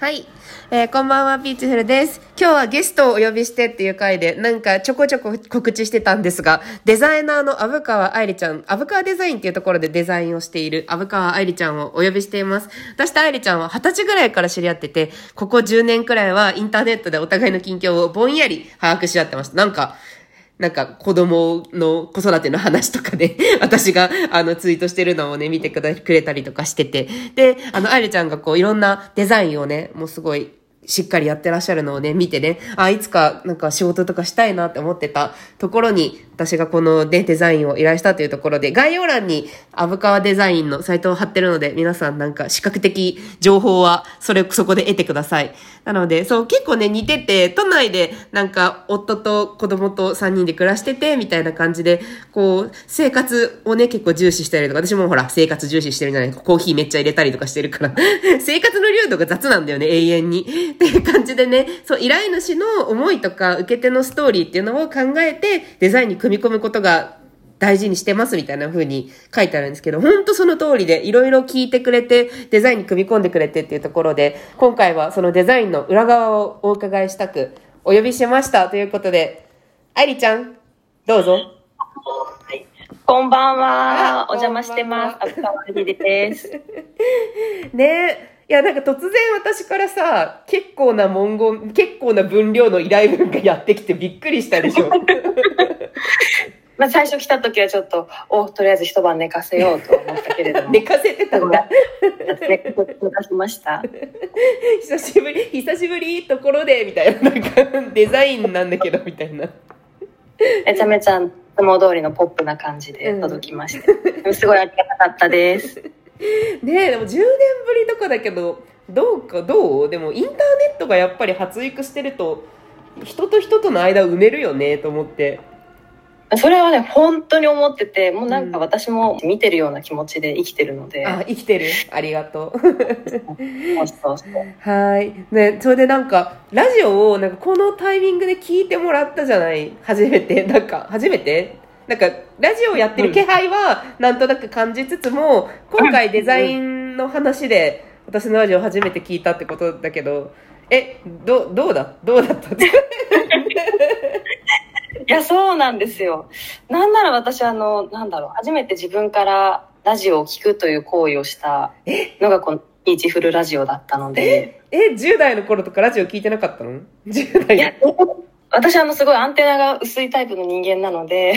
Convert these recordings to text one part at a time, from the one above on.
はい。えーこんばんは、ピーチフルです。今日はゲストをお呼びしてっていう回で、なんかちょこちょこ告知してたんですが、デザイナーの虻川愛理ちゃん、虻川デザインっていうところでデザインをしている虻川愛理ちゃんをお呼びしています。私と愛理ちゃんは20歳ぐらいから知り合ってて、ここ10年くらいはインターネットでお互いの近況をぼんやり把握し合ってました。なんか、なんか子供の子育ての話とかで、私があのツイートしてるのをね、見てくれたりとかしてて。で、あの、愛理ちゃんがこういろんなデザインをね、もうすごいしっかりやってらっしゃるのをね、見てね、あ、いつかなんか仕事とかしたいなって思ってたところに、私がこのね、デザインを依頼したというところで、概要欄にアブカワデザインのサイトを貼ってるので、皆さんなんか視覚的情報は、それ、そこで得てください。なので、そう、結構ね、似てて、都内でなんか夫と子供と3人で暮らしてて、みたいな感じで、こう、生活をね、結構重視したりとか、私もほら、生活重視してるじゃないコーヒーめっちゃ入れたりとかしてるから、生活の流度が雑なんだよね、永遠に。っていう感じでね、そう、依頼主の思いとか、受け手のストーリーっていうのを考えて、デザインに組み込むことが大事にしてますみたいな風に書いてあるんですけど、本当その通りで、いろいろ聞いてくれて、デザインに組み込んでくれてっていうところで、今回はそのデザインの裏側をお伺いしたく、お呼びしましたということで、愛理ちゃん、どうぞ。こんばんあは。お邪魔してます。阿部川りです。ねいや、なんか突然私からさ、結構な文言、結構な分量の依頼文がやってきてびっくりしたでしょ。まあ最初来た時はちょっと、お、とりあえず一晩寝かせようと思ったけれども。寝かせてたんだ。寝かせました。久しぶり、久しぶりところで、みたいな、なんかデザインなんだけど、みたいな。めちゃめちゃ、いつも通りのポップな感じで届きました。すごいありがたかったです。ねえ、でも10年ぶりとかだけど、どうか、どう？でもインターネットがやっぱり発育してると、人と人との間を埋めるよね、と思って。それはね、本当に思ってて、もうなんか私も見てるような気持ちで生きてるので。あ、生きてる？ありがとう。はい。ね、それでなんか、ラジオを、なんかこのタイミングで聞いてもらったじゃない？初めて。なんか、初めて？なんか、ラジオやってる気配は、なんとなく感じつつも、今回デザインの話で、私のラジオ初めて聞いたってことだけど、え、ど、どうだ？どうだった？いや、そうなんですよ。なんなら私、あの、なんだろう、初めて自分からラジオを聞くという行為をしたのが、この、ピーチフルラジオだったので、え、10代の頃とかラジオ聞いてなかったの ?10 代いや、私、あの、すごいアンテナが薄いタイプの人間なので、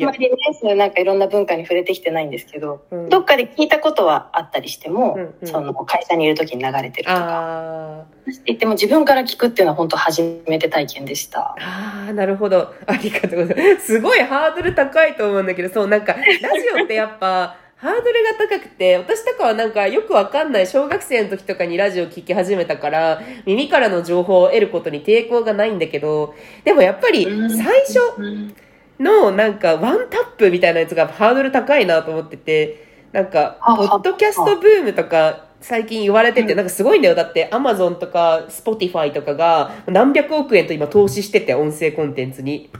あま。りね、そういうなんかいろんな文化に触れてきてないんですけど、うんどっかで聞いたことはあったりしても、うんうんその会社にいる時に流れてるとか、言っても自分から聞くっていうのは本当初めて体験でした。ああ、なるほど。ありがとうございます。すごいハードル高いと思うんだけど、そう、なんか、ラジオってやっぱ、ハードルが高くて、私とかはなんかよくわかんない小学生の時とかにラジオ聞き始めたから、耳からの情報を得ることに抵抗がないんだけど、でもやっぱり最初うんのなんかワンタップみたいなやつがハードル高いなと思ってて、なんか、ポッドキャストブームとか最近言われてて、うんなんかすごいんだよ。だって、アマゾンとか、スポティファイとかが何百億円と今投資してて、音声コンテンツに。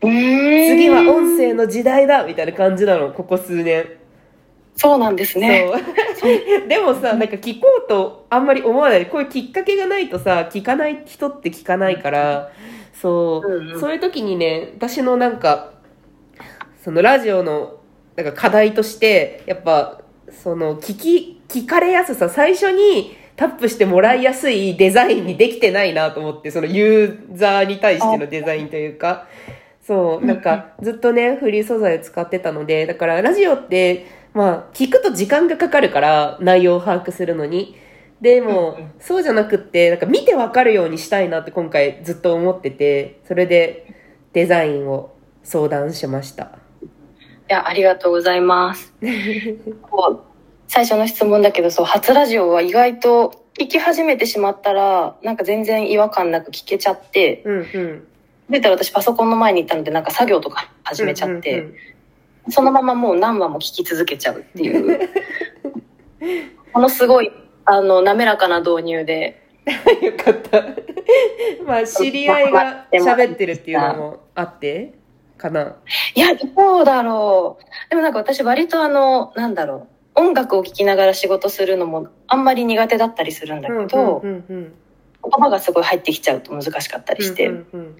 次次は音声の時代だみたいな感じなの、ここ数年。そうなんですね。でもさ、なんか聞こうとあんまり思わない。こういうきっかけがないとさ、聞かない人って聞かないから、そう、うんうん。そういう時にね、私のなんか、そのラジオの、なんか課題として、やっぱ、その、聞き、聞かれやすさ、最初にタップしてもらいやすいデザインにできてないなと思って、そのユーザーに対してのデザインというか、そう、なんか、ずっとね、フリー素材を使ってたので、だから、ラジオって、まあ、聞くと時間がかかるから、内容を把握するのに。でも、うんうんそうじゃなくって、なんか見てわかるようにしたいなって今回ずっと思ってて、それでデザインを相談しました。いや、ありがとうございます。こう最初の質問だけど、そう、初ラジオは意外と聞き始めてしまったら、なんか全然違和感なく聞けちゃって、うんうん。出たら私パソコンの前に行ったので、なんか作業とか始めちゃって、うんうんそのままもう何話も聞き続けちゃうっていう、ものすごい、あの、滑らかな導入で、う んよかった。まあ、知り合いが喋ってるっていうのもあって、かな。いや、どうだろう。でもなんか私割とあの、なんだろう。音楽を聴きながら仕事するのもあんまり苦手だったりするんだけど、うんうん言葉がすごい入ってきちゃうと難しかったりして、うんうん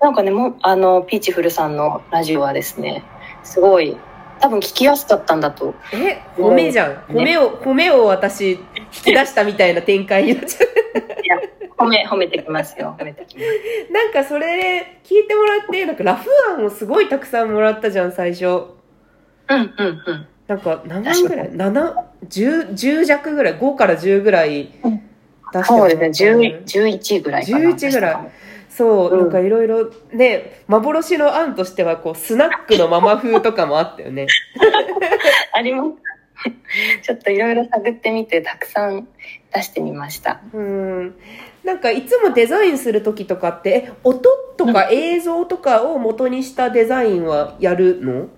なんかね、もうあの、ピーチフルさんのラジオはですね、すごい、多分聞きやすかったんだと。え、褒めじゃん。褒めを、褒めを私、引き出したみたいな展開になっちゃう。いや、褒め、褒めてきますよ。褒めてきます。なんかそれ聞いてもらって、なんかラフ案をすごいたくさんもらったじゃん、最初。うん、うん、うん。なんか何案ぐらい ?7、10、10弱ぐらい ?5 から10ぐらい出してもらったそうですね、10 11ぐらいかな。11ぐらいそう、うんなんかいろいろね、幻の案としては、こう、スナックのママ風とかもあったよね。あります。ちょっといろいろ探ってみて、たくさん出してみました。うん。なんかいつもデザインするときとかって、え、音とか映像とかを元にしたデザインはやるの？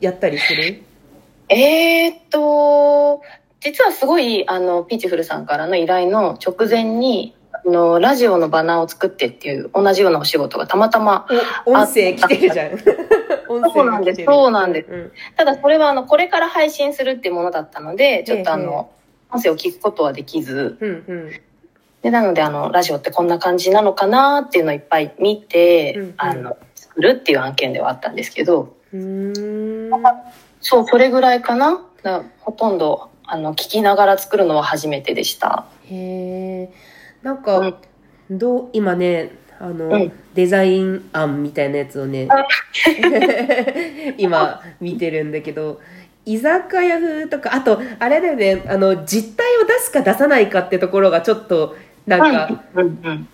やったりする？えー、っと、実はすごい、あの、ピーチフルさんからの依頼の直前に、あの、ラジオのバナーを作ってっていう同じようなお仕事がたまたま、お、音声来てるじゃん。音そうなんですそうなんですうんただそれはあの、これから配信するっていうものだったので、ちょっとあええの、音声を聞くことはできず、うんうん。で、なのであの、ラジオってこんな感じなのかなっていうのをいっぱい見て、うんうんあの、作るっていう案件ではあったんですけど、うーん。そう、それぐらいかな。だほとんど、あの、聞きながら作るのは初めてでした。へえ。なんか、どう、今ね、あの、うんデザイン案みたいなやつをね、今見てるんだけど、居酒屋風とか、あと、あれだよね、あの、実態を出すか出さないかってところがちょっと、なんか。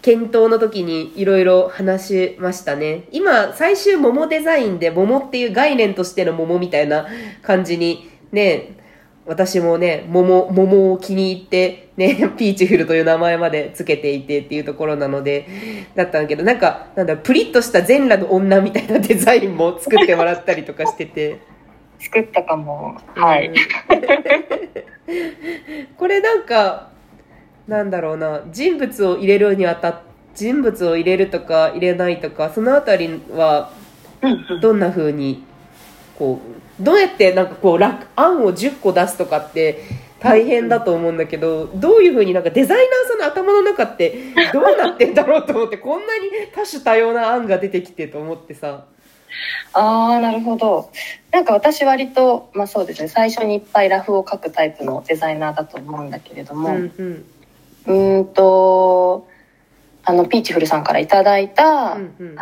検討の時にいろいろ話しましたね。今、最終桃デザインで桃っていう概念としての桃みたいな感じにね、私もね、桃、桃を気に入って、ね、ピーチフルという名前までつけていてっていうところなので、だったんだけど、なんか、なんだ、プリッとした全裸の女みたいなデザインも作ってもらったりとかしてて。作ったかも。はい。う んこれなんか、なんだろうな、人物を入れるにあたっ人物を入れるとか入れないとか、そのあたりは。どんな風に、こう、どうやってなんかこう、楽案を10個出すとかって大変だと思うんだけど、どういう風になんかデザイナーさんの頭の中ってどうなってんだろうと思って、こんなに多種多様な案が出てきてと思ってさ。ああ、なるほど。なんか私割と、まあそうですね、最初にいっぱいラフを描くタイプのデザイナーだと思うんだけれどうも、んうん。うーんと、あの、ピーチフルさんからいただいた、うん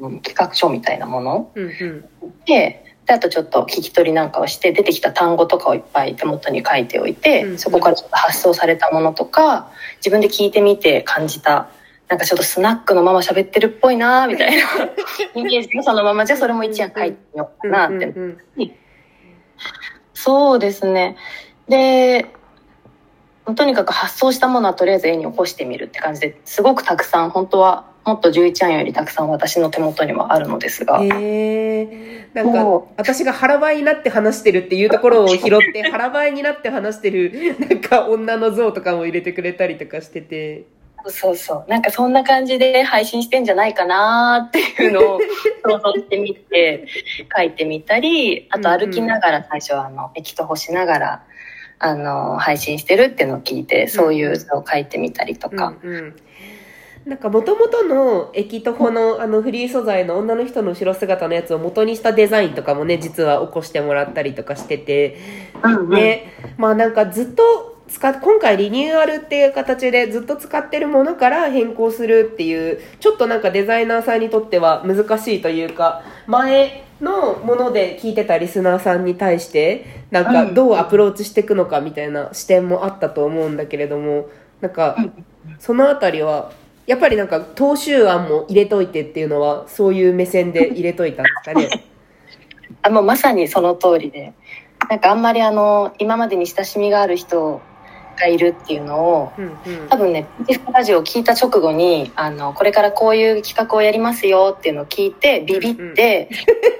うん。企画書みたいなものうんうん。で、であとちょっと聞き取りなんかをして、出てきた単語とかをいっぱい手元に書いておいて、うんそこからちょっと発想されたものとか、自分で聞いてみて感じた、なんかちょっとスナックのまま喋ってるっぽいなみたいなイメージのそのままじゃそれも一案書いてみようかなって。うんうんうんそうですね。で、とにかく発想したものはとりあえず絵に起こしてみるって感じですごくたくさん、本当はもっと11案よりたくさん私の手元にはあるのですが。へえなんかも、私が腹ばいになって話してるっていうところを拾って、腹ばいになって話してる、なんか女の像とかも入れてくれたりとかしてて。そうそう。なんかそんな感じで配信してんじゃないかなっていうのを想像してみて書いてみたり、あと歩きながら最初はあの、駅と干しながら、あの、配信してるっていうのを聞いて、そういう図を書いてみたりとか。うんうんなんか元々の駅徒歩のあのフリー素材の女の人の後ろ姿のやつを元にしたデザインとかもね、実は起こしてもらったりとかしてて、うんうん。ね、まあなんかずっと使っ、今回リニューアルっていう形でずっと使ってるものから変更するっていう、ちょっとなんかデザイナーさんにとっては難しいというか、前のもので聞いてたリスナーさんに対して、なんかどうアプローチしていくのかみたいな視点もあったと思うんだけれども、なんか、そのあたりは、やっぱりなんか、踏襲案も入れといてっていうのは、そういう目線で入れといたんですかね？あもうまさにその通りで。なんかあんまりあの、今までに親しみがある人がいるっていうのを、うんうん多分ね、ピーチフラジオを聞いた直後に、あの、これからこういう企画をやりますよっていうのを聞いて、ビビって、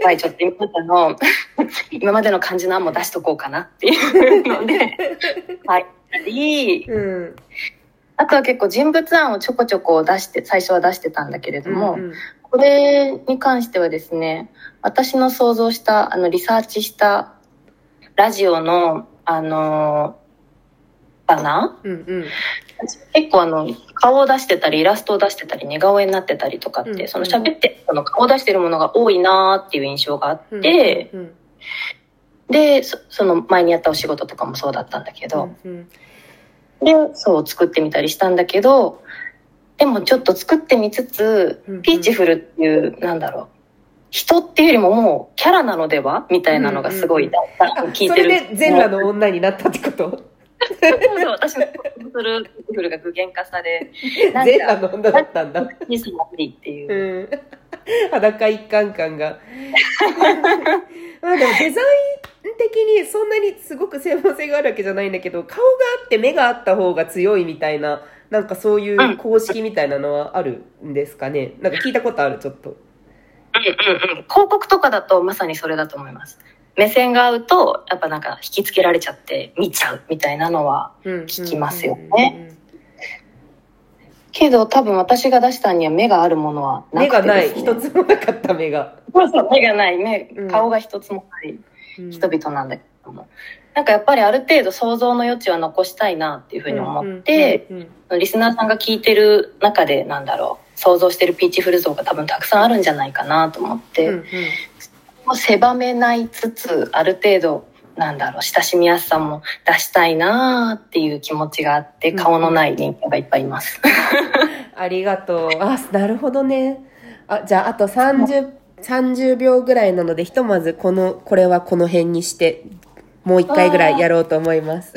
はい、ちょっと今までの、今までの感じの案も出しとこうかなっていうので、はい。り、うん。あとは結構人物案をちょこちょこ出して、最初は出してたんだけれども、うんうん。これに関してはですね、私の想像した、あの、リサーチしたラジオのあのー、かなうんうん。結構あの、顔を出してたり、イラストを出してたり、似顔絵になってたりとかって、うんその喋って、その顔を出してるものが多いなーっていう印象があって、うんで、そその前にやったお仕事とかもそうだったんだけど、うんで、そう作ってみたりしたんだけど、でもちょっと作ってみつつうん、ピーチフルっていう、なんだろう、人っていうよりももうキャラなのでは？みたいなのがすごい、だんだん聞いそてる。れで全裸の女になったってこと？そうそう、私のするピーチフルが具現化され、全か、裸の女だったんだ。にすまりっていうう。ん。裸一貫感が。まあでもデザイン的にそんなにすごく専門性があるわけじゃないんだけど、顔があって目があった方が強いみたいな、なんかそういう公式みたいなのはあるんですかね？なんか聞いたことある、ちょっと。うんうんうん。広告とかだとまさにそれだと思います。目線が合うと、やっぱなんか引きつけられちゃって見ちゃうみたいなのは。聞きますよねけど多分私が出したには目があるものはな目がない。くてです、ね。一つもなかった目が。そうそう、目がない。目うん、顔が一つもないうん人々なんだけども。なんかやっぱりある程度想像の余地は残したいなっていうふうに思って、、うんうんうんリスナーさんが聞いてる中でなんだろう、想像してるピーチフル像が多分たくさんあるんじゃないかなと思って、うんうん狭めないつつ、ある程度、なんだろう、親しみやすさも出したいなっていう気持ちがあって、うん顔のない人間がいっぱいいます。ありがとう。あ、なるほどね。あ、じゃあ、あと30、30秒ぐらいなので、ひとまずこの、これはこの辺にして、もう一回ぐらいやろうと思います。